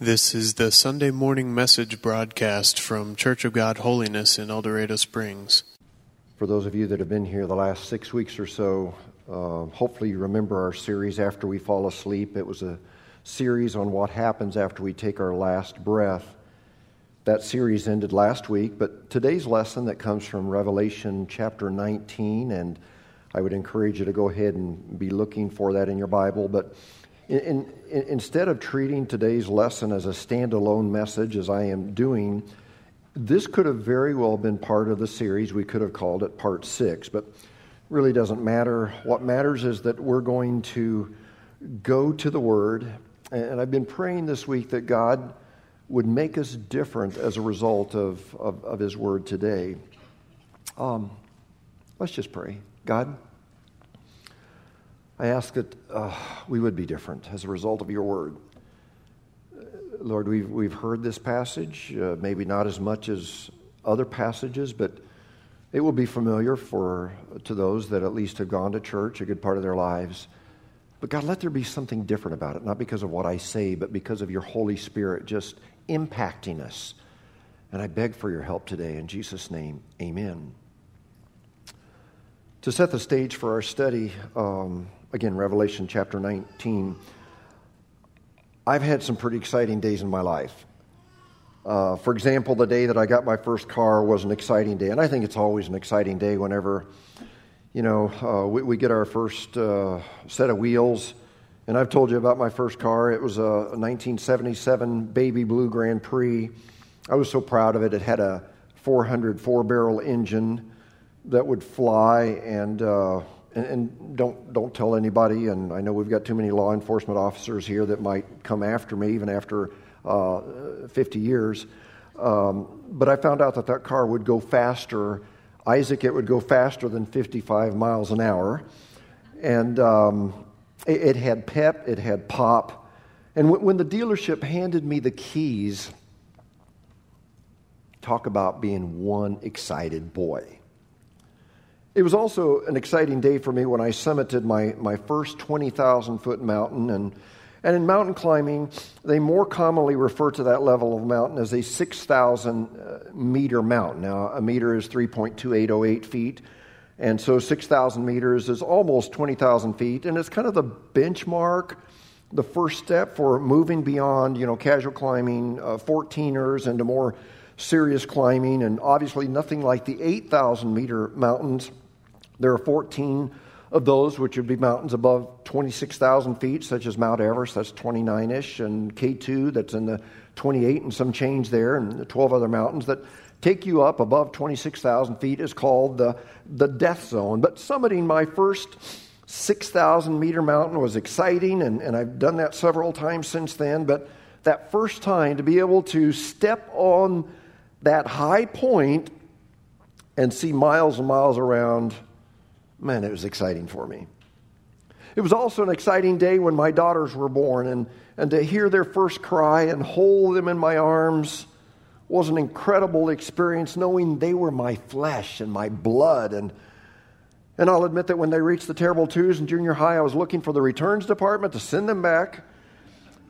This is the Sunday morning message broadcast from Church of God Holiness in El Dorado Springs. For those of you that have been here the last six weeks or so, uh, hopefully you remember our series After We Fall Asleep. It was a series on what happens after we take our last breath. That series ended last week, but today's lesson that comes from Revelation chapter 19, and I would encourage you to go ahead and be looking for that in your Bible. But in, in, instead of treating today's lesson as a standalone message, as I am doing, this could have very well been part of the series. We could have called it part six, but really doesn't matter. What matters is that we're going to go to the Word. And I've been praying this week that God would make us different as a result of, of, of His Word today. Um, let's just pray. God, I ask that uh, we would be different as a result of your Word. Lord, we've, we've heard this passage, uh, maybe not as much as other passages, but it will be familiar for, to those that at least have gone to church a good part of their lives. But God, let there be something different about it, not because of what I say, but because of your Holy Spirit just impacting us. And I beg for your help today. In Jesus' name, amen. To set the stage for our study, um, again, Revelation chapter 19, I've had some pretty exciting days in my life. Uh, for example, the day that I got my first car was an exciting day, and I think it's always an exciting day whenever, you know, uh, we, we, get our first uh, set of wheels and I've told you about my first car. It was a 1977 Baby Blue Grand Prix. I was so proud of it. It had a 400 four barrel engine that would fly and, uh, and, and, don't, don't tell anybody. And I know we've got too many law enforcement officers here that might come after me even after uh, 50 years. Um, but I found out that that car would go faster. Isaac, it would go faster than 55 miles an hour. And um, it, it had pep, it had pop. And w- when the dealership handed me the keys, talk about being one excited boy. It was also an exciting day for me when I summited my, my first 20,000 foot mountain. And, and in mountain climbing, they more commonly refer to that level of mountain as a 6,000 uh, meter mountain. Now, a meter is 3.2808 feet. And so 6,000 meters is almost 20,000 feet, and it's kind of the benchmark, the first step for moving beyond, you know, casual climbing, uh, 14ers, into more serious climbing, and obviously nothing like the 8,000 meter mountains. There are 14 of those, which would be mountains above 26,000 feet, such as Mount Everest, that's 29 ish, and K2, that's in the 28 and some change there, and the 12 other mountains that take you up above 26,000 feet is called the, the death zone. But summiting my first 6,000 meter mountain was exciting, and, and I've done that several times since then. But that first time to be able to step on that high point and see miles and miles around, man, it was exciting for me. It was also an exciting day when my daughters were born, and, and to hear their first cry and hold them in my arms was an incredible experience knowing they were my flesh and my blood. And, and I'll admit that when they reached the terrible twos in junior high, I was looking for the returns department to send them back.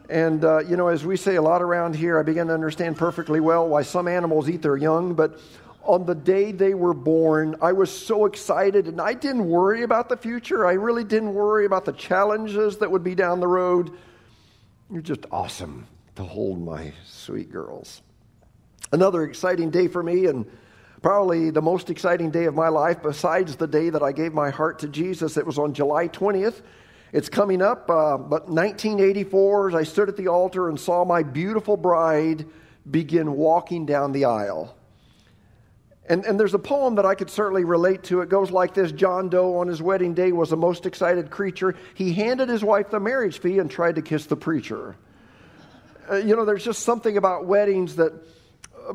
And, uh, you know, as we say a lot around here, I began to understand perfectly well why some animals eat their young. But on the day they were born, I was so excited and I didn't worry about the future. I really didn't worry about the challenges that would be down the road. You're just awesome to hold my sweet girls. Another exciting day for me, and probably the most exciting day of my life, besides the day that I gave my heart to Jesus. It was on July 20th. It's coming up, uh, but 1984, as I stood at the altar and saw my beautiful bride begin walking down the aisle. And, and there's a poem that I could certainly relate to. It goes like this John Doe on his wedding day was the most excited creature. He handed his wife the marriage fee and tried to kiss the preacher. Uh, you know, there's just something about weddings that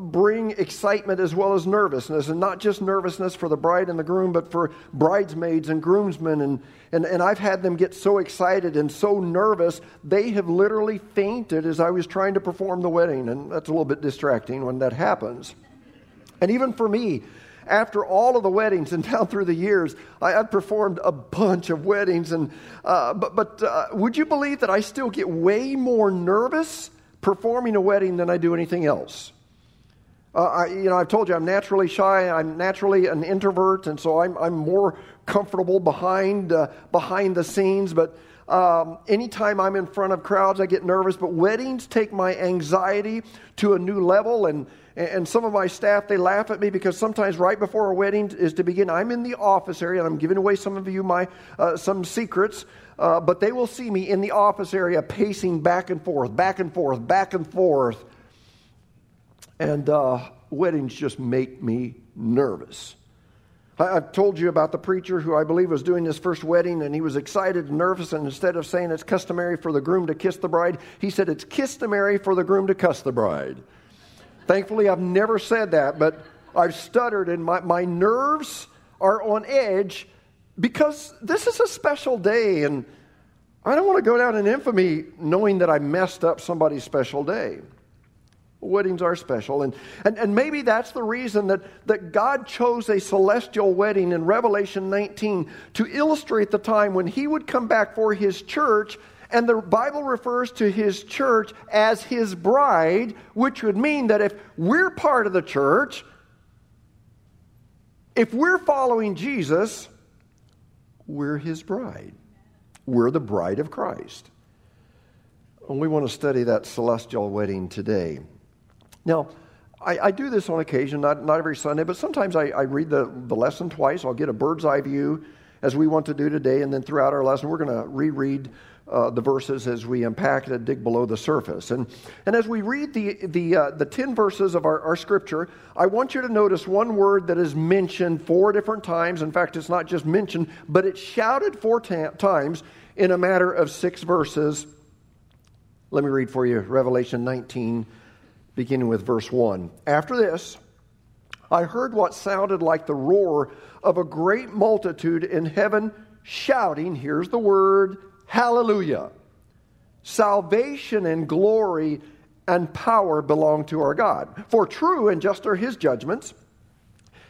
bring excitement as well as nervousness, and not just nervousness for the bride and the groom, but for bridesmaids and groomsmen. And, and, and I've had them get so excited and so nervous, they have literally fainted as I was trying to perform the wedding. And that's a little bit distracting when that happens. And even for me, after all of the weddings and down through the years, I, have performed a bunch of weddings. And, uh, but but uh, would you believe that I still get way more nervous performing a wedding than I do anything else. Uh, I, you know, I've told you I'm naturally shy. I'm naturally an introvert, and so I'm, I'm more comfortable behind uh, behind the scenes. But um, anytime I'm in front of crowds, I get nervous. But weddings take my anxiety to a new level, and and some of my staff they laugh at me because sometimes right before a wedding is to begin, I'm in the office area and I'm giving away some of you my uh, some secrets. Uh, but they will see me in the office area pacing back and forth, back and forth, back and forth and uh, weddings just make me nervous. I, have told you about the preacher who I believe was doing his first wedding, and he was excited and nervous. And instead of saying it's customary for the groom to kiss the bride, he said it's customary for the groom to cuss the bride. Thankfully, I've never said that, but I've stuttered, and my, my nerves are on edge because this is a special day, and I don't want to go down in infamy knowing that I messed up somebody's special day. Weddings are special. And, and, and maybe that's the reason that, that God chose a celestial wedding in Revelation 19 to illustrate the time when He would come back for His church. And the Bible refers to His church as His bride, which would mean that if we're part of the church, if we're following Jesus, we're His bride. We're the bride of Christ. And we want to study that celestial wedding today. Now, I, I, do this on occasion, not, not every Sunday, but sometimes I, I, read the, the lesson twice. I'll get a bird's eye view, as we want to do today, and then throughout our lesson, we're going to reread uh, the verses as we unpack it and dig below the surface. And, and as we read the, the, uh, the 10 verses of our, our scripture, I want you to notice one word that is mentioned four different times. In fact, it's not just mentioned, but it's shouted four ta- times in a matter of six verses. Let me read for you Revelation 19 beginning with verse 1. After this, I heard what sounded like the roar of a great multitude in heaven shouting, here's the word, hallelujah. Salvation and glory and power belong to our God. For true and just are his judgments.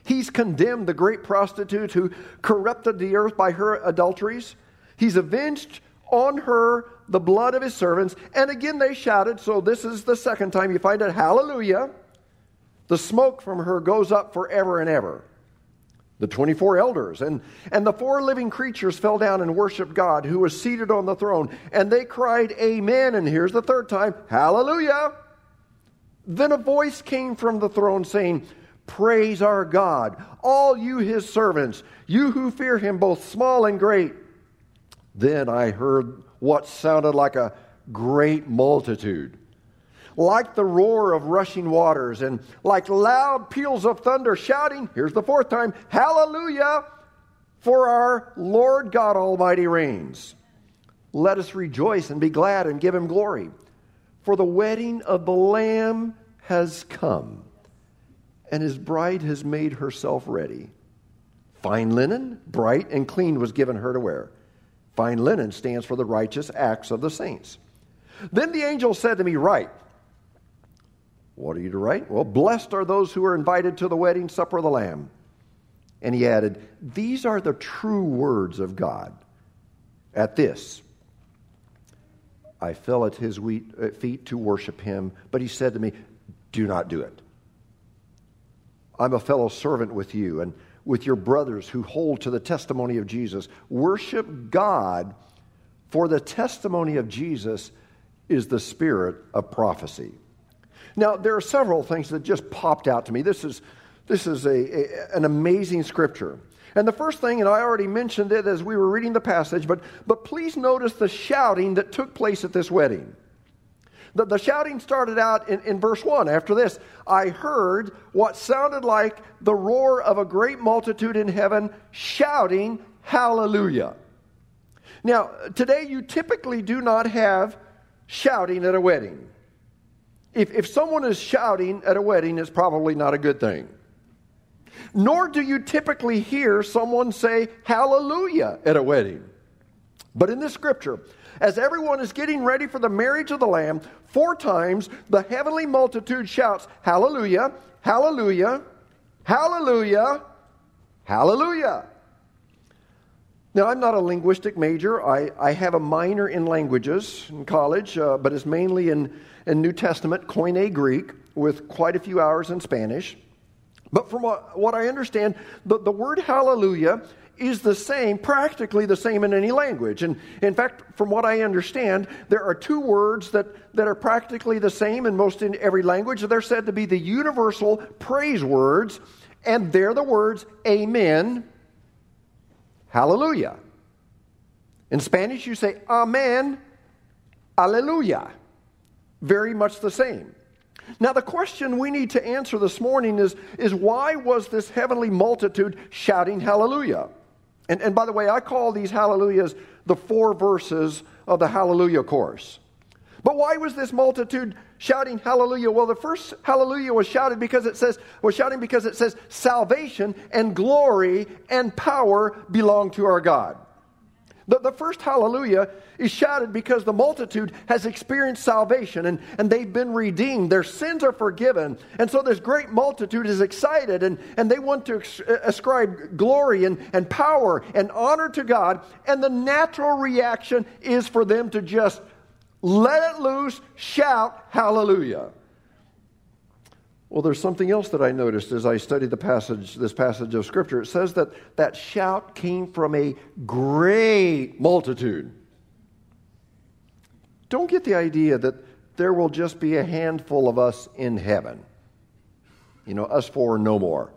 He's condemned the great prostitute who corrupted the earth by her adulteries. He's avenged on her the blood of his servants. And again they shouted. So this is the second time you find it. Hallelujah. The smoke from her goes up forever and ever. The 24 elders and, and the four living creatures fell down and worshiped God who was seated on the throne. And they cried, Amen. And here's the third time, Hallelujah. Then a voice came from the throne saying, Praise our God, all you his servants, you who fear him, both small and great. Then I heard what sounded like a great multitude, like the roar of rushing waters, and like loud peals of thunder shouting, here's the fourth time, Hallelujah, for our Lord God Almighty reigns. Let us rejoice and be glad and give him glory. For the wedding of the Lamb has come, and his bride has made herself ready. Fine linen, bright and clean, was given her to wear. Fine linen stands for the righteous acts of the saints. Then the angel said to me, Write. What are you to write? Well, blessed are those who are invited to the wedding supper of the Lamb. And he added, These are the true words of God. At this, I fell at his uh, feet to worship him, but he said to me, Do not do it. I'm a fellow servant with you, and with your brothers who hold to the testimony of Jesus. Worship God, for the testimony of Jesus is the spirit of prophecy. Now, there are several things that just popped out to me. This is, this is a, a, an amazing scripture. And the first thing, and I already mentioned it as we were reading the passage, but, but please notice the shouting that took place at this wedding. The, the shouting started out in, in verse 1. After this, I heard what sounded like the roar of a great multitude in heaven shouting, Hallelujah. Now, today you typically do not have shouting at a wedding. If, if someone is shouting at a wedding, it's probably not a good thing. Nor do you typically hear someone say hallelujah at a wedding. But in this scripture, as everyone is getting ready for the marriage of the Lamb, four times the heavenly multitude shouts, Hallelujah, Hallelujah, Hallelujah, Hallelujah. Now, I'm not a linguistic major. I, I have a minor in languages in college, uh, but it's mainly in, in New Testament, Koine Greek, with quite a few hours in Spanish. But from what, what I understand, the, the word hallelujah is the same, practically the same in any language. And in fact, from what I understand, there are two words that, that are practically the same in most in every language. They're said to be the universal praise words, and they're the words amen Hallelujah. In Spanish, you say Amen, Alleluia. Very much the same. Now, the question we need to answer this morning is, is why was this heavenly multitude shouting hallelujah? And, and by the way, I call these hallelujahs the four verses of the hallelujah chorus. But why was this multitude shouting hallelujah? Well, the first hallelujah was shouted because it says was shouting because it says salvation and glory and power belong to our God. The, the first hallelujah is shouted because the multitude has experienced salvation and, and they've been redeemed. Their sins are forgiven. And so this great multitude is excited and, and they want to uh, ascribe glory and, and power and honor to God. And the natural reaction is for them to just let it loose, shout hallelujah. Well, there's something else that I noticed as I studied the passage, this passage of Scripture. It says that that shout came from a great multitude. Don't get the idea that there will just be a handful of us in heaven. You know, us four no more.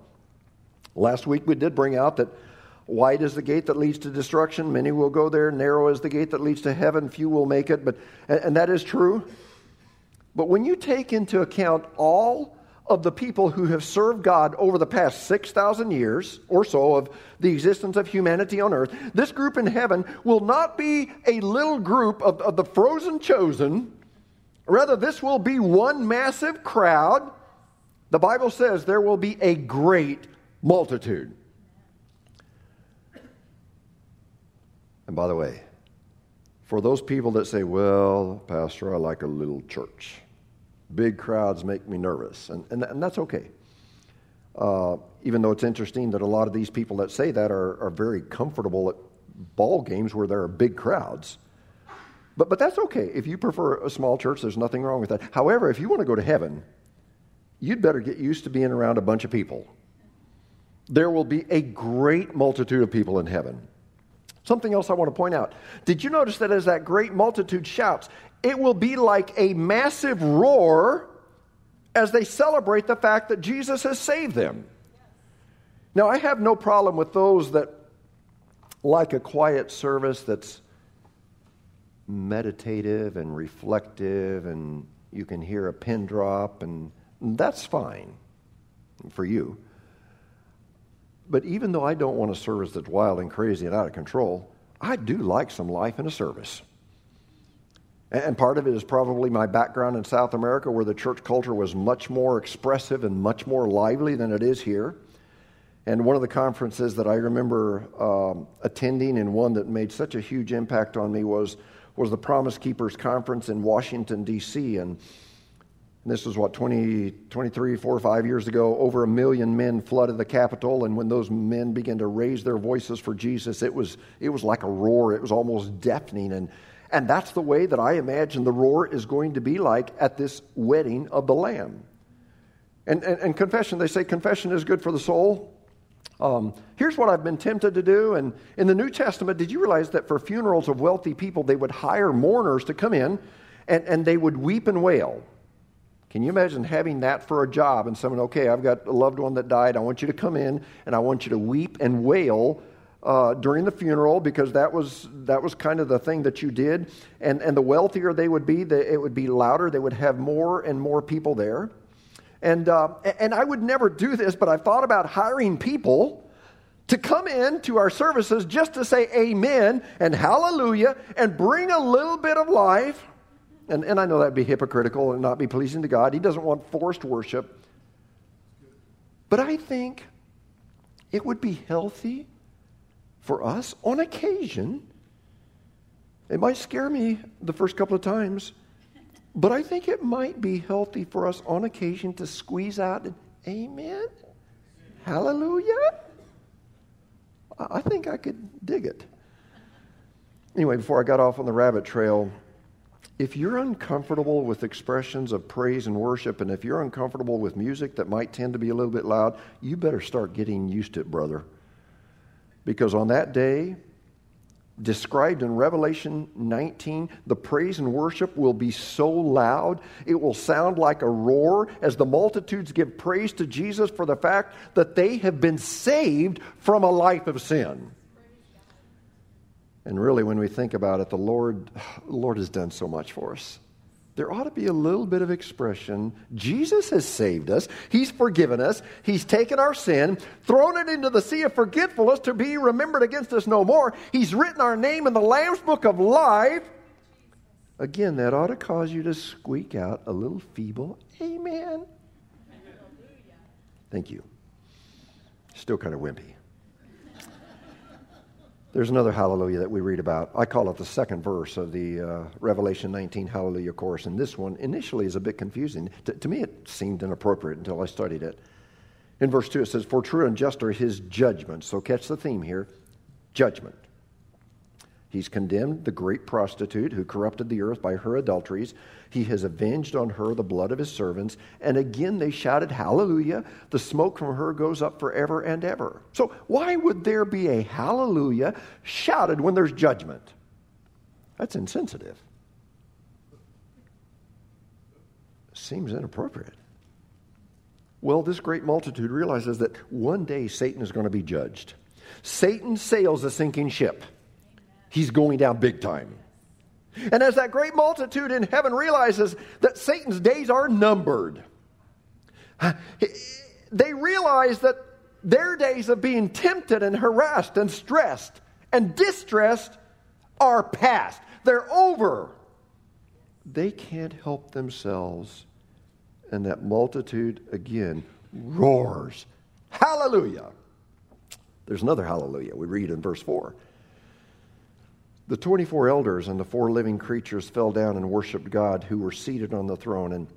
Last week we did bring out that Wide is the gate that leads to destruction. Many will go there. Narrow is the gate that leads to heaven. Few will make it. But, and that is true. But when you take into account all of the people who have served God over the past 6,000 years or so of the existence of humanity on earth, this group in heaven will not be a little group of, of the frozen chosen. Rather, this will be one massive crowd. The Bible says there will be a great multitude. And by the way, for those people that say, well, Pastor, I like a little church, big crowds make me nervous, and, and, and that's okay. Uh, even though it's interesting that a lot of these people that say that are, are very comfortable at ball games where there are big crowds. But, but that's okay. If you prefer a small church, there's nothing wrong with that. However, if you want to go to heaven, you'd better get used to being around a bunch of people. There will be a great multitude of people in heaven. Something else I want to point out. Did you notice that as that great multitude shouts, it will be like a massive roar as they celebrate the fact that Jesus has saved them? Now, I have no problem with those that like a quiet service that's meditative and reflective, and you can hear a pin drop, and that's fine for you. But even though I don't want a service that's wild and crazy and out of control, I do like some life in a service. And part of it is probably my background in South America, where the church culture was much more expressive and much more lively than it is here. And one of the conferences that I remember um, attending, and one that made such a huge impact on me, was, was the Promise Keepers Conference in Washington, D.C. And this was what, 20, 23, 4 or 5 years ago. Over a million men flooded the Capitol. And when those men began to raise their voices for Jesus, it was, it was like a roar. It was almost deafening. And, and that's the way that I imagine the roar is going to be like at this wedding of the Lamb. And, and, and confession, they say confession is good for the soul. Um, here's what I've been tempted to do. And in the New Testament, did you realize that for funerals of wealthy people, they would hire mourners to come in and, and they would weep and wail? Can you imagine having that for a job and someone, okay, I've got a loved one that died. I want you to come in and I want you to weep and wail uh, during the funeral because that was, that was kind of the thing that you did. And, and the wealthier they would be, the, it would be louder. They would have more and more people there. And, uh, and I would never do this, but I've thought about hiring people to come in to our services just to say amen and hallelujah and bring a little bit of life and, and I know that'd be hypocritical and not be pleasing to God. He doesn't want forced worship. But I think it would be healthy for us on occasion. It might scare me the first couple of times, but I think it might be healthy for us on occasion to squeeze out an amen, hallelujah. I think I could dig it. anyway, before I got off on the rabbit trail, if you're uncomfortable with expressions of praise and worship, and if you're uncomfortable with music that might tend to be a little bit loud, you better start getting used to it, brother. Because on that day, described in Revelation 19, the praise and worship will be so loud, it will sound like a roar as the multitudes give praise to Jesus for the fact that they have been saved from a life of sin. And really, when we think about it, the Lord, the Lord has done so much for us. There ought to be a little bit of expression. Jesus has saved us. He's forgiven us. He's taken our sin, thrown it into the sea of forgetfulness to be remembered against us no more. He's written our name in the Lamb's book of life. Again, that ought to cause you to squeak out a little feeble amen. Thank you. Still kind of wimpy. There's another hallelujah that we read about. I call it the second verse of the uh, Revelation 19 hallelujah chorus. And this one initially is a bit confusing. T- to me, it seemed inappropriate until I studied it. In verse 2, it says, For true and just are his judgments. So catch the theme here judgment. He's condemned the great prostitute who corrupted the earth by her adulteries. He has avenged on her the blood of his servants. And again they shouted, Hallelujah. The smoke from her goes up forever and ever. So, why would there be a hallelujah shouted when there's judgment? That's insensitive. Seems inappropriate. Well, this great multitude realizes that one day Satan is going to be judged. Satan sails a sinking ship he's going down big time. And as that great multitude in heaven realizes that Satan's days are numbered, uh, they realize that their days of being tempted and harassed and stressed and distressed are past. They're over. They can't help themselves. And that multitude again roars, Hallelujah. There's another hallelujah. We read in verse 4. The 24 elders and the four living creatures fell down and worshiped God who were seated on the throne. And,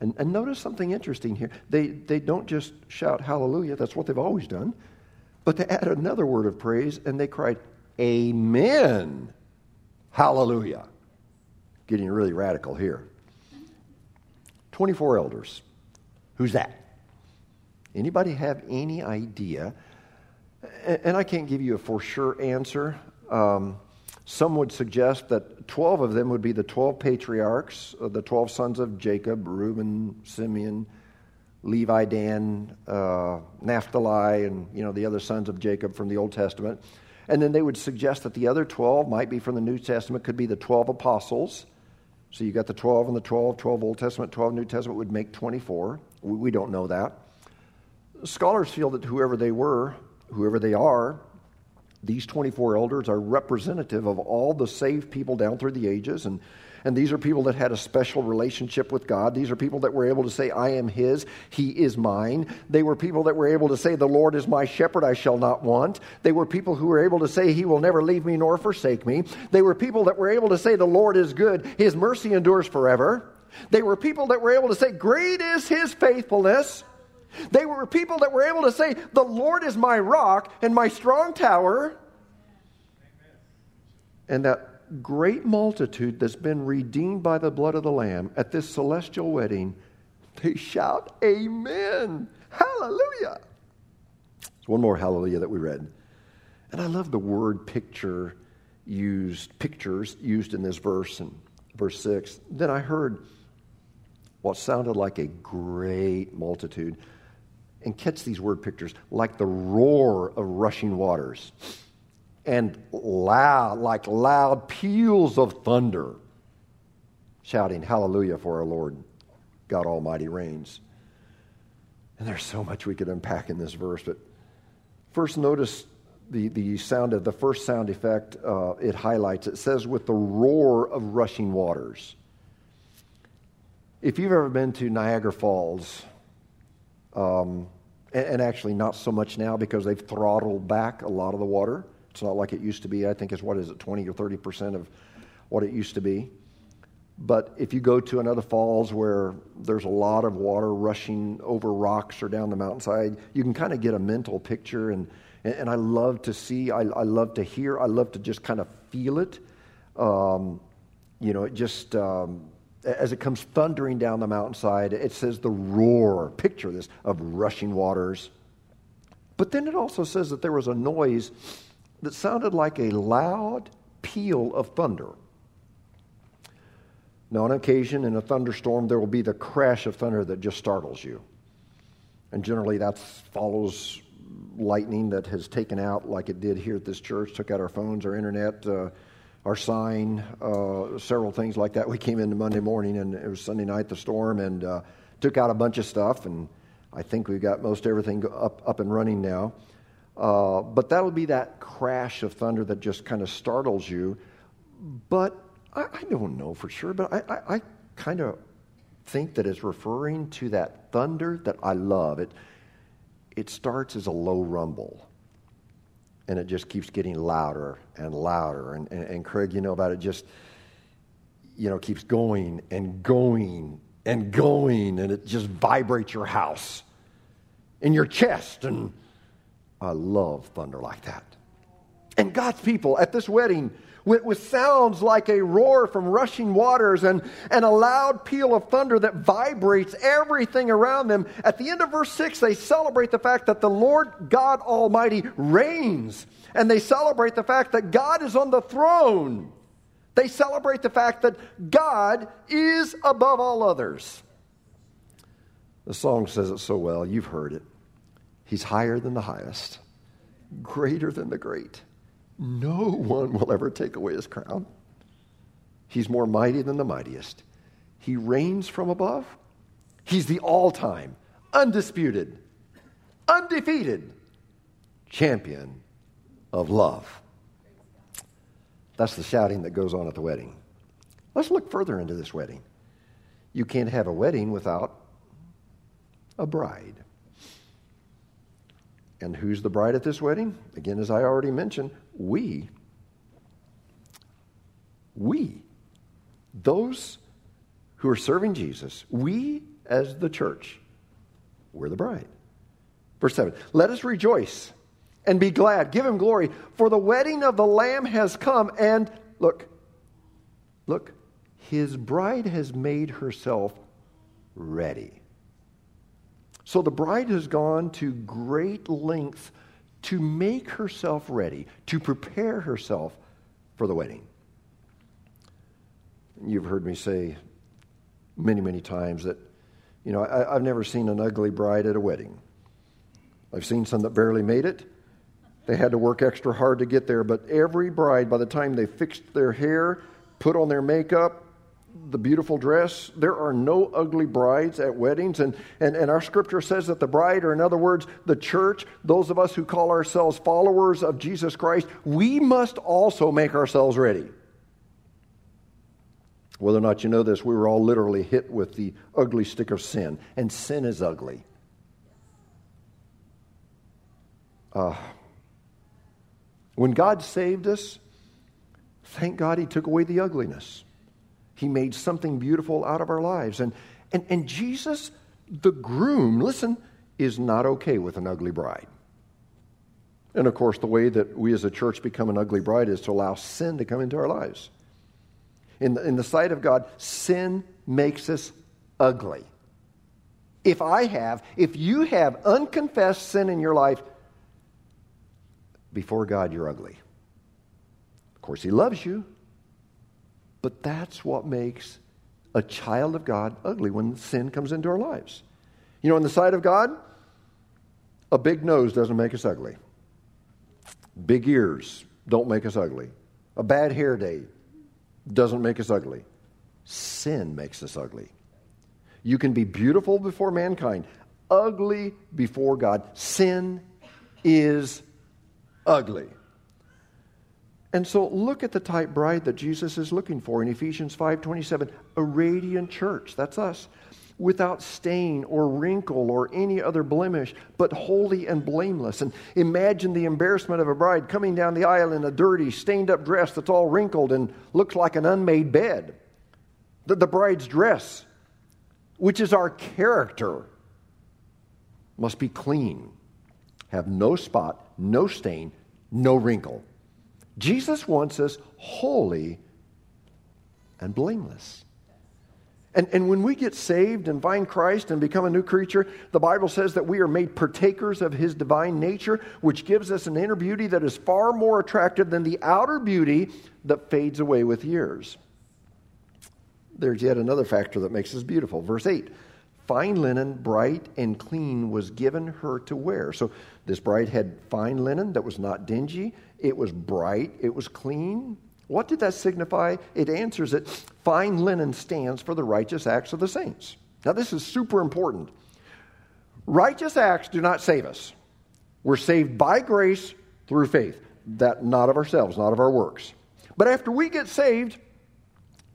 and, and notice something interesting here. They, they don't just shout hallelujah, that's what they've always done, but they add another word of praise and they cried, Amen. Hallelujah. Getting really radical here. 24 elders. Who's that? Anybody have any idea? And I can't give you a for sure answer. Um, some would suggest that 12 of them would be the 12 patriarchs, uh, the 12 sons of Jacob Reuben, Simeon, Levi, Dan, uh, Naphtali, and you know the other sons of Jacob from the Old Testament. And then they would suggest that the other 12 might be from the New Testament, could be the 12 apostles. So you got the 12 and the 12, 12 Old Testament, 12 New Testament would make 24. We, we don't know that. Scholars feel that whoever they were, whoever they are, these 24 elders are representative of all the saved people down through the ages. And, and these are people that had a special relationship with God. These are people that were able to say, I am His, He is mine. They were people that were able to say, The Lord is my shepherd, I shall not want. They were people who were able to say, He will never leave me nor forsake me. They were people that were able to say, The Lord is good, His mercy endures forever. They were people that were able to say, Great is His faithfulness. They were people that were able to say, The Lord is my rock and my strong tower. And that great multitude that's been redeemed by the blood of the Lamb at this celestial wedding, they shout, Amen. Hallelujah. There's one more hallelujah that we read. And I love the word picture used, pictures used in this verse in verse 6. Then I heard what sounded like a great multitude and catch these word pictures like the roar of rushing waters and loud, like loud peals of thunder, shouting, Hallelujah for our Lord, God Almighty reigns. And there's so much we could unpack in this verse, but first notice the, the sound of the first sound effect uh, it highlights. It says, with the roar of rushing waters. If you've ever been to Niagara Falls, um, and, and, actually not so much now because they've throttled back a lot of the water. It's not like it used to be. I think it's what is it, 20 or 30 percent of what it used to be. But if you go to another falls where there's a lot of water rushing over rocks or down the mountainside, you can kind of get a mental picture. And, and, I love to see, I, I love to hear, I love to just kind of feel it. Um, you know, it just, um, as it comes thundering down the mountainside, it says the roar, picture this, of rushing waters. But then it also says that there was a noise that sounded like a loud peal of thunder. Now, on occasion, in a thunderstorm, there will be the crash of thunder that just startles you. And generally, that follows lightning that has taken out, like it did here at this church, took out our phones, our internet, uh, our sign, uh, several things like that. We came into Monday morning, and it was Sunday night, the storm, and uh, took out a bunch of stuff. And I think we've got most everything up, up and running now. Uh, but that'll be that crash of thunder that just kind of startles you. But I, I don't know for sure, but I, I, I kind of think that it's referring to that thunder that I love. It, it starts as a low rumble and it just keeps getting louder and louder. And, and, and, Craig, you know about it, just, you know, keeps going and going and going, and it just vibrates your house in your chest. And I love thunder like that. And God's people at this wedding, with, with, sounds like a roar from rushing waters and, and a loud peal of thunder that vibrates everything around them. At the end of verse 6, they celebrate the fact that the Lord God Almighty reigns. And they celebrate the fact that God is on the throne. They celebrate the fact that God is above all others. The song says it so well. You've heard it. He's higher than the highest, greater than the great. No one will ever take away his crown. He's more mighty than the mightiest. He reigns from above. He's the all time, undisputed, undefeated champion of love. That's the shouting that goes on at the wedding. Let's look further into this wedding. You can't have a wedding without a bride. And who's the bride at this wedding? Again, as I already mentioned, we. We. Those who are serving Jesus, we as the church, we're the bride. Verse 7 Let us rejoice and be glad, give him glory, for the wedding of the Lamb has come, and look, look, his bride has made herself ready. So the bride has gone to great lengths to make herself ready, to prepare herself for the wedding. You've heard me say many, many times that, you know, I, have never seen an ugly bride at a wedding. I've seen some that barely made it. They had to work extra hard to get there, but every bride, by the time they fixed their hair, put on their makeup, the beautiful dress. There are no ugly brides at weddings. And, and, and our scripture says that the bride, or in other words, the church, those of us who call ourselves followers of Jesus Christ, we must also make ourselves ready. Whether or not you know this, we were all literally hit with the ugly stick of sin, and sin is ugly. Uh, when God saved us, thank God He took away the ugliness. He made something beautiful out of our lives. And, and, and Jesus, the groom, listen, is not okay with an ugly bride. And of course, the way that we as a church become an ugly bride is to allow sin to come into our lives. In the, in the sight of God, sin makes us ugly. If I have, if you have unconfessed sin in your life, before God, you're ugly. Of course, He loves you. But that's what makes a child of God ugly when sin comes into our lives. You know, in the sight of God, a big nose doesn't make us ugly. Big ears don't make us ugly. A bad hair day doesn't make us ugly. Sin makes us ugly. You can be beautiful before mankind, ugly before God. Sin is ugly. And so look at the type bride that Jesus is looking for in Ephesians 5:27, a radiant church, that's us, without stain or wrinkle or any other blemish, but holy and blameless. And imagine the embarrassment of a bride coming down the aisle in a dirty, stained up dress that's all wrinkled and looks like an unmade bed. The, the bride's dress, which is our character, must be clean, have no spot, no stain, no wrinkle. Jesus wants us holy and blameless. And, and when we get saved and find Christ and become a new creature, the Bible says that we are made partakers of his divine nature, which gives us an inner beauty that is far more attractive than the outer beauty that fades away with years. There's yet another factor that makes us beautiful. Verse 8 Fine linen, bright and clean, was given her to wear. So this bride had fine linen that was not dingy, it was bright, it was clean. What did that signify? It answers that fine linen stands for the righteous acts of the saints. Now, this is super important. Righteous acts do not save us. We're saved by grace through faith, that not of ourselves, not of our works. But after we get saved,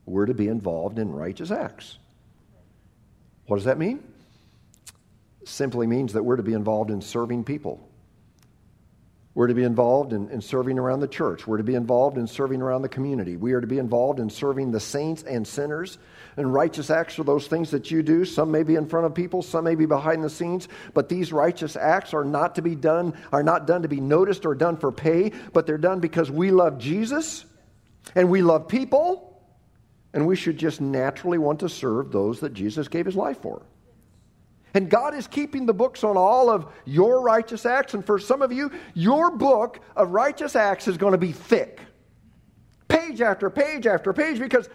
we're to be involved in righteous acts. What does that mean? Simply means that we're to be involved in serving people. We're to be involved in, in, serving around the church. We're to be involved in serving around the community. We are to be involved in serving the saints and sinners. And righteous acts are those things that you do. Some may be in front of people, some may be behind the scenes. But these righteous acts are not to be done, are not done to be noticed or done for pay, but they're done because we love Jesus and we love people. And we should just naturally want to serve those that Jesus gave his life for. And God is keeping the books on all of your righteous acts. And for some of you, your book of righteous acts is going to be thick. Page after page after page because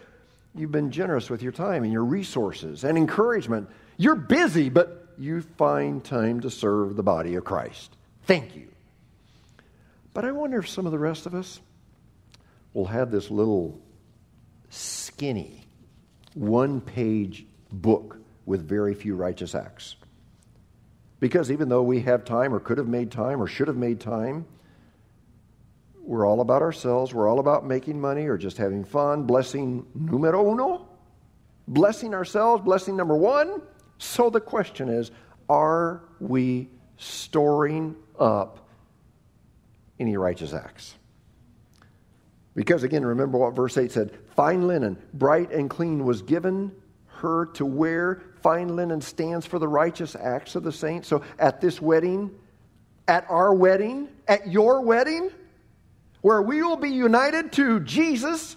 you've been generous with your time and your resources and encouragement. You're busy, but you find time to serve the body of Christ. Thank you. But I wonder if some of the rest of us will have this little skinny, one page book with very few righteous acts. Because even though we have time or could have made time or should have made time, we're all about ourselves. We're all about making money or just having fun, blessing numero uno, blessing ourselves, blessing number one. So the question is are we storing up any righteous acts? Because again, remember what verse 8 said fine linen, bright and clean, was given her to wear. Fine linen stands for the righteous acts of the saints. So at this wedding, at our wedding, at your wedding, where we will be united to Jesus,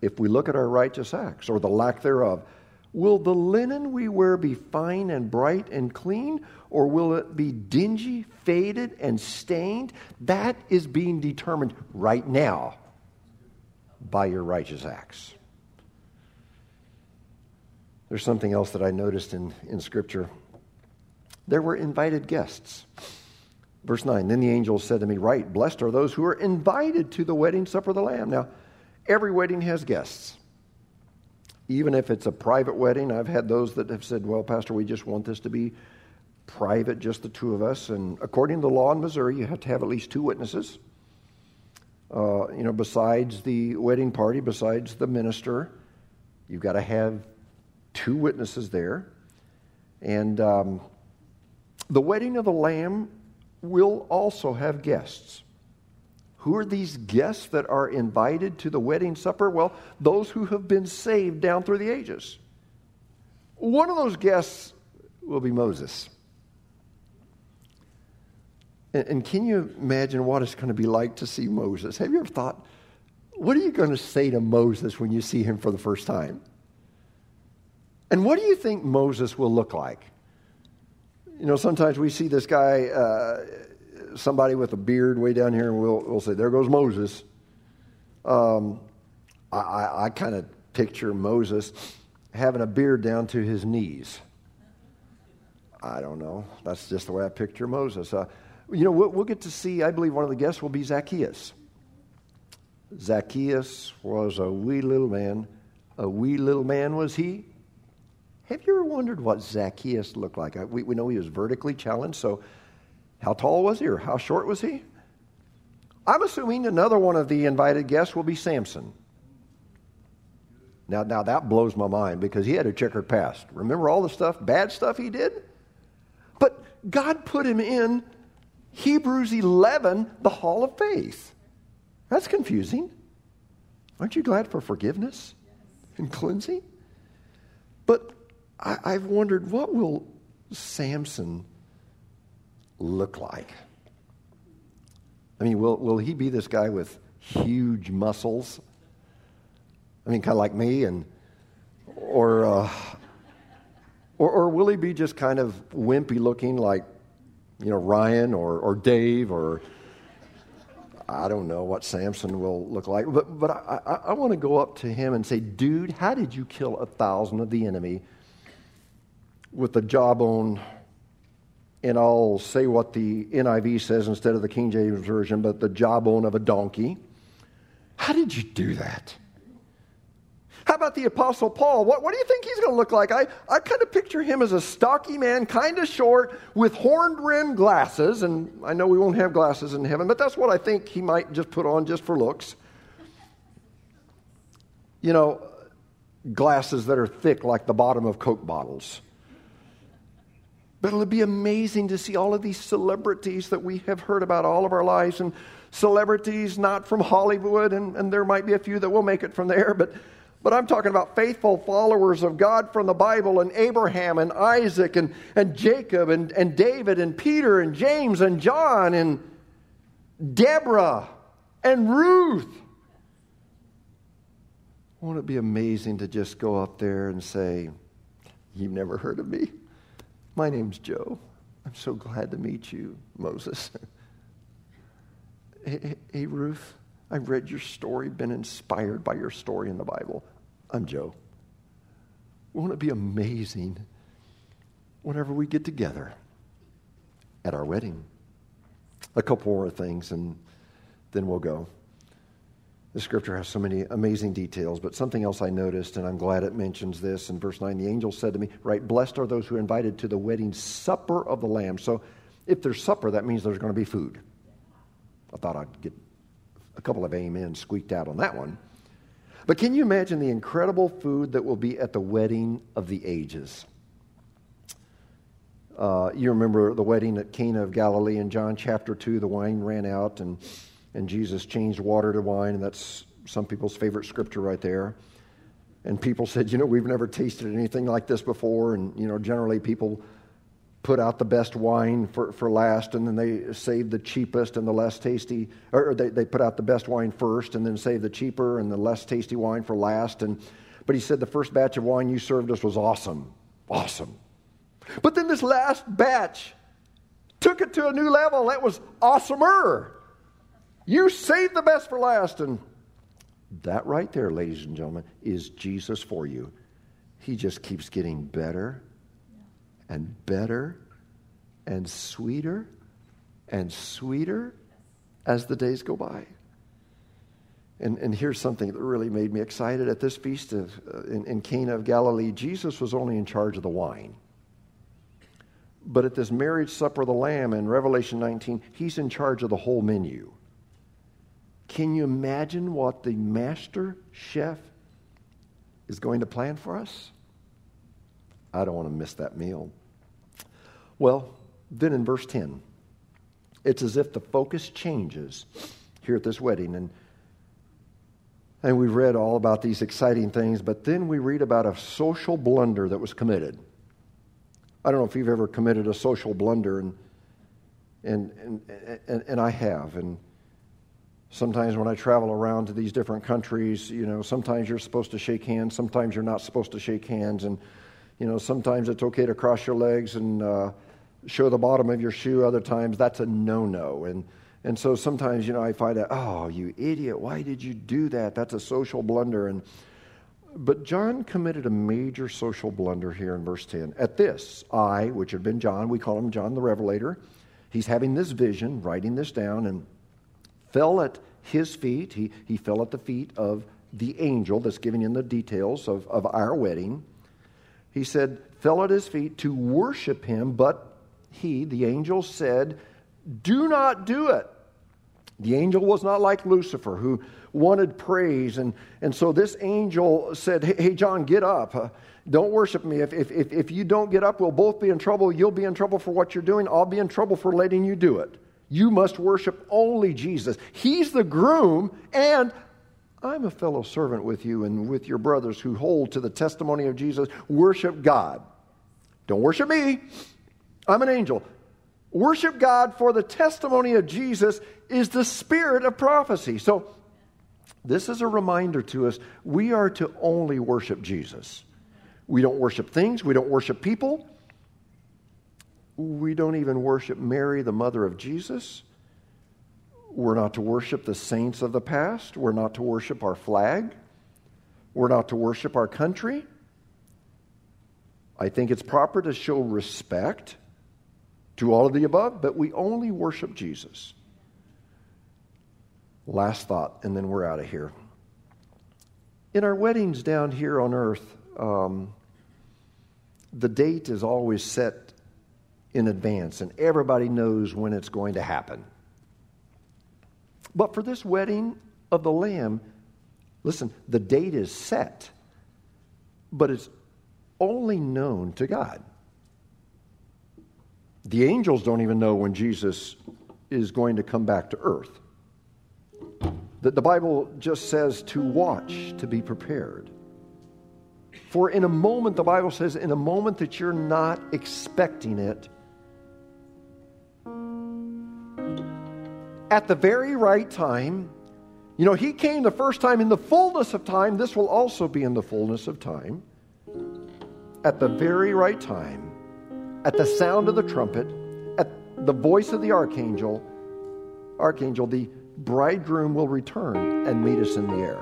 if we look at our righteous acts or the lack thereof, will the linen we wear be fine and bright and clean, or will it be dingy, faded, and stained? That is being determined right now by your righteous acts. There's something else that I noticed in, in Scripture. There were invited guests. Verse 9 Then the angel said to me, Write, blessed are those who are invited to the wedding supper of the Lamb. Now, every wedding has guests. Even if it's a private wedding, I've had those that have said, Well, Pastor, we just want this to be private, just the two of us. And according to the law in Missouri, you have to have at least two witnesses. Uh, you know, besides the wedding party, besides the minister, you've got to have two witnesses there. And um, the wedding of the Lamb will also have guests. Who are these guests that are invited to the wedding supper? Well, those who have been saved down through the ages. One of those guests will be Moses. And, and can you imagine what it's going to be like to see Moses? Have you ever thought, what are you going to say to Moses when you see him for the first time? And what do you think Moses will look like? You know, sometimes we see this guy, uh, somebody with a beard way down here, and we'll, we'll say, There goes Moses. Um, I, I, I kind of picture Moses having a beard down to his knees. I don't know. That's just the way I picture Moses. Uh, you know, we'll, we'll get to see, I believe one of the guests will be Zacchaeus. Zacchaeus was a wee little man. A wee little man was he. Have you ever wondered what Zacchaeus looked like? We, we know he was vertically challenged, so how tall was he or how short was he? I'm assuming another one of the invited guests will be Samson. Now, now that blows my mind because he had a checkered past. Remember all the stuff, bad stuff he did? But God put him in Hebrews 11, the hall of faith. That's confusing. Aren't you glad for forgiveness and cleansing? But I, have wondered what will Samson look like? I mean, will, will he be this guy with huge muscles? I mean, kind of like me, and or, uh, or or will he be just kind of wimpy looking, like you know Ryan or or Dave or I don't know what Samson will look like, but but I, I, I want to go up to him and say, dude, how did you kill a thousand of the enemy with the jawbone? And I'll say what the NIV says instead of the King James version, but the jawbone of a donkey. How did you do that? How about the Apostle Paul? What, what do you think he's going to look like? I, I kind of picture him as a stocky man, kind of short, with horned rimmed glasses. And I know we won't have glasses in heaven, but that's what I think he might just put on just for looks. You know, glasses that are thick like the bottom of Coke bottles. But it'll be amazing to see all of these celebrities that we have heard about all of our lives, and celebrities not from Hollywood, and, and there might be a few that will make it from there, but but I'm talking about faithful followers of God from the Bible and Abraham and Isaac and, and Jacob and, and David and Peter and James and John and Deborah and Ruth. Won't it be amazing to just go up there and say, You've never heard of me? My name's Joe. I'm so glad to meet you, Moses. hey, hey, Ruth. I've read your story, been inspired by your story in the Bible. I'm Joe. Won't it be amazing whenever we get together at our wedding? A couple more things, and then we'll go. The scripture has so many amazing details, but something else I noticed, and I'm glad it mentions this in verse 9. The angel said to me, Write, blessed are those who are invited to the wedding supper of the Lamb. So if there's supper, that means there's going to be food. I thought I'd get a couple of amen squeaked out on that one. But can you imagine the incredible food that will be at the wedding of the ages? Uh, you remember the wedding at Cana of Galilee in John chapter 2, the wine ran out and, and Jesus changed water to wine, and that's some people's favorite scripture right there. And people said, you know, we've never tasted anything like this before. And, you know, generally people put out the best wine for, for last, and then they save the cheapest and the less tasty, or they, they put out the best wine first, and then save the cheaper and the less tasty wine for last. And, but he said, The first batch of wine you served us was awesome. Awesome. But then this last batch took it to a new level. It was awesomer. You saved the best for last. And that right there, ladies and gentlemen, is Jesus for you. He just keeps getting better and better and sweeter and sweeter as the days go by. And, and here's something that really made me excited at this feast of, uh, in, in Cana of Galilee. Jesus was only in charge of the wine. But at this marriage supper of the Lamb in Revelation 19, he's in charge of the whole menu. Can you imagine what the master chef is going to plan for us? I don't want to miss that meal. Well, then in verse 10, it's as if the focus changes here at this wedding. And, and we read all about these exciting things, but then we read about a social blunder that was committed. I don't know if you've ever committed a social blunder, and, and, and, and, and I have. And sometimes when I travel around to these different countries, you know, sometimes you're supposed to shake hands, sometimes you're not supposed to shake hands. And, you know, sometimes it's okay to cross your legs and, uh, show the bottom of your shoe. Other times, that's a no no. And, and so sometimes, you know, I find out, oh, you idiot, why did you do that? That's a social blunder. And, but John committed a major social blunder here in verse 10. At this, I, which had been John, we call him John the Revelator, he's having this vision, writing this down, and fell at his feet. He, he fell at the feet of the angel that's giving him the details of, of our wedding. He said, fell at his feet to worship him, but he, the angel, said, Do not do it. The angel was not like Lucifer, who wanted praise. And, and so this angel said, Hey, John, get up. Uh, don't worship me. If, if, if you don't get up, we'll both be in trouble. You'll be in trouble for what you're doing. I'll be in trouble for letting you do it. You must worship only Jesus. He's the groom, and I'm a fellow servant with you and with your brothers who hold to the testimony of Jesus. Worship God. Don't worship me. I'm an angel. Worship God for the testimony of Jesus is the spirit of prophecy. So, This is a reminder to us we are to only worship Jesus. We don't worship things, we don't worship people, we don't even worship Mary, the mother of Jesus. We're not to worship the saints of the past. We're not to worship our flag. We're not to worship our country. I think it's proper to show respect to all of the above, but we only worship Jesus. Last thought, and then we're out of here. In our weddings down here on earth, um, the date is always set in advance, and everybody knows when it's going to happen. But for this wedding of the Lamb, listen, the date is set, but it's only known to God. The angels don't even know when Jesus is going to come back to earth. The, the Bible just says to watch, to be prepared. For in a moment, the Bible says, in a moment that you're not expecting it, at the very right time, you know, he came the first time in the fullness of time. This will also be in the fullness of time. At the very right time, at the sound of the trumpet, at the voice of the archangel, archangel, the bridegroom will return and meet us in the air.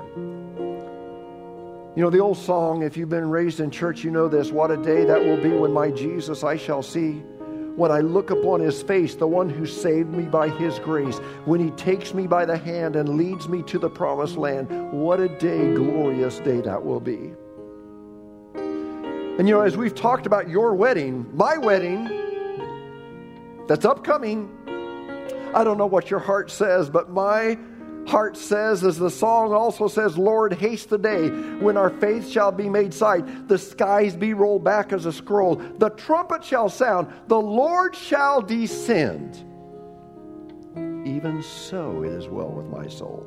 You know, the old song, if you've been raised in church, you know this. What a day that will be when my Jesus I shall see. When I look upon his face, the one who saved me by his grace, when he takes me by the hand and leads me to the promised land, what a day, glorious day that will be. And you know, as we've talked about your wedding, my wedding, that's upcoming, I don't know what your heart says, but my heart says, as the song also says, Lord, haste the day when our faith shall be made sight, the skies be rolled back as a scroll, the trumpet shall sound, the Lord shall descend. Even so, it is well with my soul.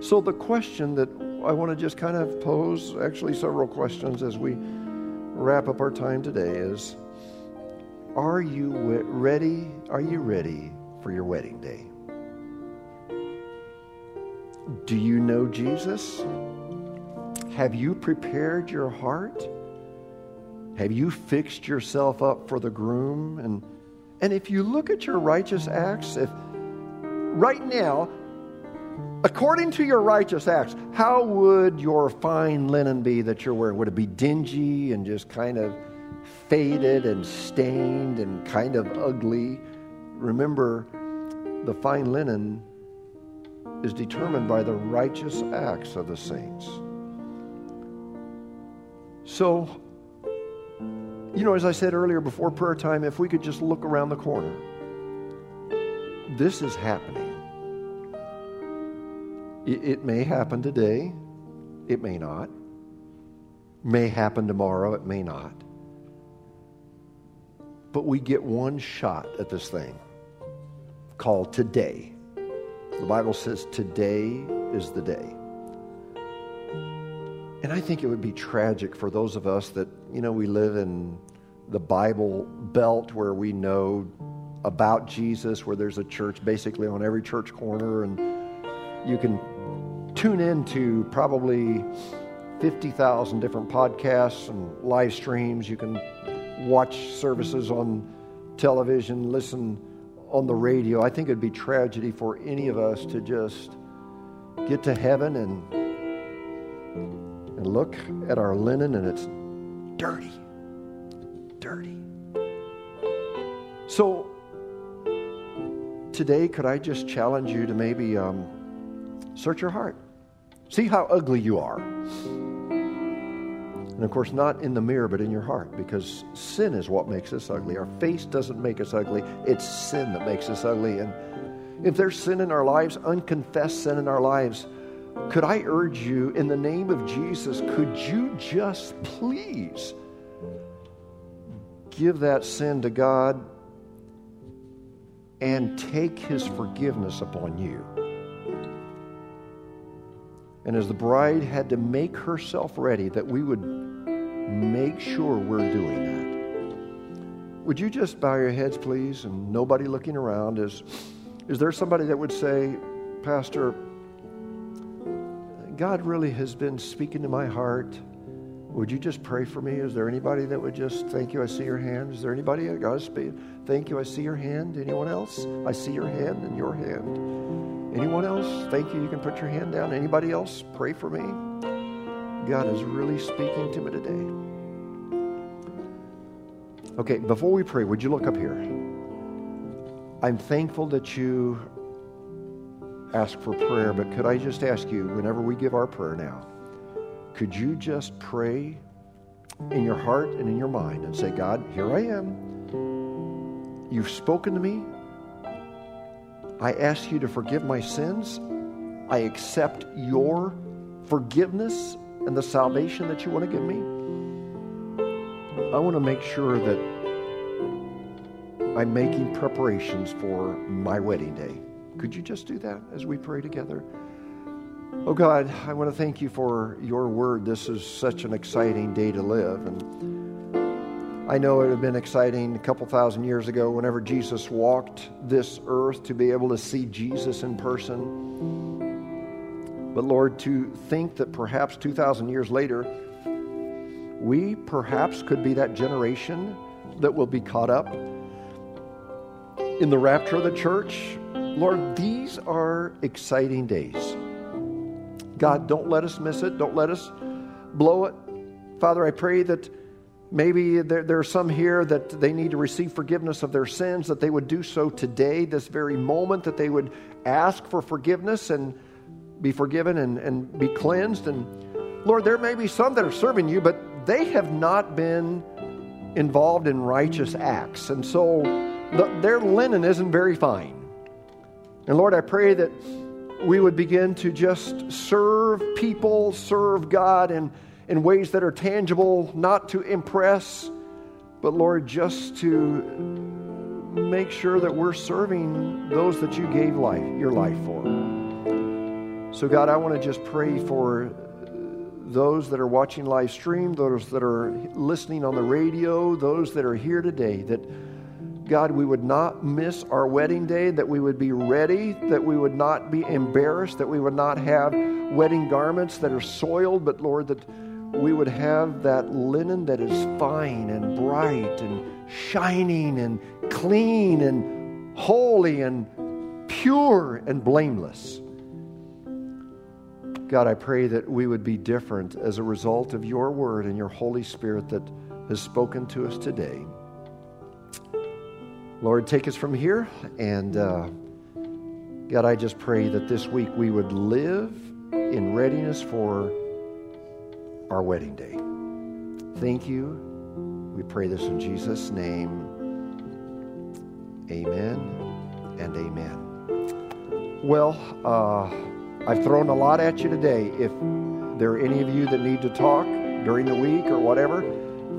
So, the question that I want to just kind of pose actually several questions as we wrap up our time today is Are you ready? Are you ready for your wedding day? Do you know Jesus? Have you prepared your heart? Have you fixed yourself up for the groom? And, and if you look at your righteous acts, if right now According to your righteous acts, how would your fine linen be that you're wearing? Would it be dingy and just kind of faded and stained and kind of ugly? Remember, the fine linen is determined by the righteous acts of the saints. So, you know, as I said earlier before prayer time, if we could just look around the corner, this is happening. It may happen today, it may not. May happen tomorrow, it may not. But we get one shot at this thing called today. The Bible says today is the day. And I think it would be tragic for those of us that, you know, we live in the Bible belt where we know about Jesus, where there's a church basically on every church corner, and you can tune in to probably 50,000 different podcasts and live streams. You can watch services on television, listen on the radio. I think it'd be tragedy for any of us to just get to heaven and and look at our linen and it's dirty. Dirty. So today, could I just challenge you to maybe um, search your heart? See how ugly you are. And of course, not in the mirror, but in your heart, because sin is what makes us ugly. Our face doesn't make us ugly, it's sin that makes us ugly. And if there's sin in our lives, unconfessed sin in our lives, could I urge you, in the name of Jesus, could you just please give that sin to God and take His forgiveness upon you? And as the bride had to make herself ready, that we would make sure we're doing that. Would you just bow your heads, please, and nobody looking around? Is, is there somebody that would say, Pastor, God really has been speaking to my heart. Would you just pray for me? Is there anybody that would just thank you? I see your hand. Is there anybody? God speak. Thank you. I see your hand. Anyone else? I see your hand and your hand. Anyone else? Thank you. You can put your hand down. Anybody else? Pray for me. God is really speaking to me today. Okay, before we pray, would you look up here? I'm thankful that you ask for prayer, but could I just ask you, whenever we give our prayer now, could you just pray in your heart and in your mind and say, God, here I am. You've spoken to me. I ask you to forgive my sins. I accept your forgiveness and the salvation that you want to give me. I want to make sure that I'm making preparations for my wedding day. Could you just do that as we pray together? Oh God, I want to thank you for your word. This is such an exciting day to live. And I know it had been exciting a couple thousand years ago whenever Jesus walked this earth to be able to see Jesus in person. But Lord, to think that perhaps 2,000 years later, we perhaps could be that generation that will be caught up in the rapture of the church. Lord, these are exciting days. God, don't let us miss it. Don't let us blow it. Father, I pray that maybe there, there, are some here that they need to receive forgiveness of their sins, that they would do so today, this very moment, that they would ask for forgiveness and be forgiven and, and be cleansed. And Lord, there may be some that are serving you, but they have not been involved in righteous acts. And so the, their linen isn't very fine. And Lord, I pray that we would begin to just serve people, serve God in, in ways that are tangible, not to impress, but Lord, just to make sure that we're serving those that you gave life, your life for. So, God, I want to just pray for those that are watching live stream, those that are listening on the radio, those that are here today, that God, we would not miss our wedding day, that we would be ready, that we would not be embarrassed, that we would not have wedding garments that are soiled, but Lord, that we would have that linen that is fine and bright and shining and clean and holy and pure and blameless. God, I pray that we would be different as a result of your word and your Holy Spirit that has spoken to us today. Lord, take us from here. And uh, God, I just pray that this week we would live in readiness for our wedding day. Thank you. We pray this in Jesus' name. Amen and amen. Well, uh, I've thrown a lot at you today. If there are any of you that need to talk during the week or whatever,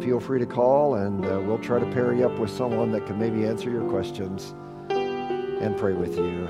feel free to call and uh, we'll try to pair you up with someone that can maybe answer your questions and pray with you.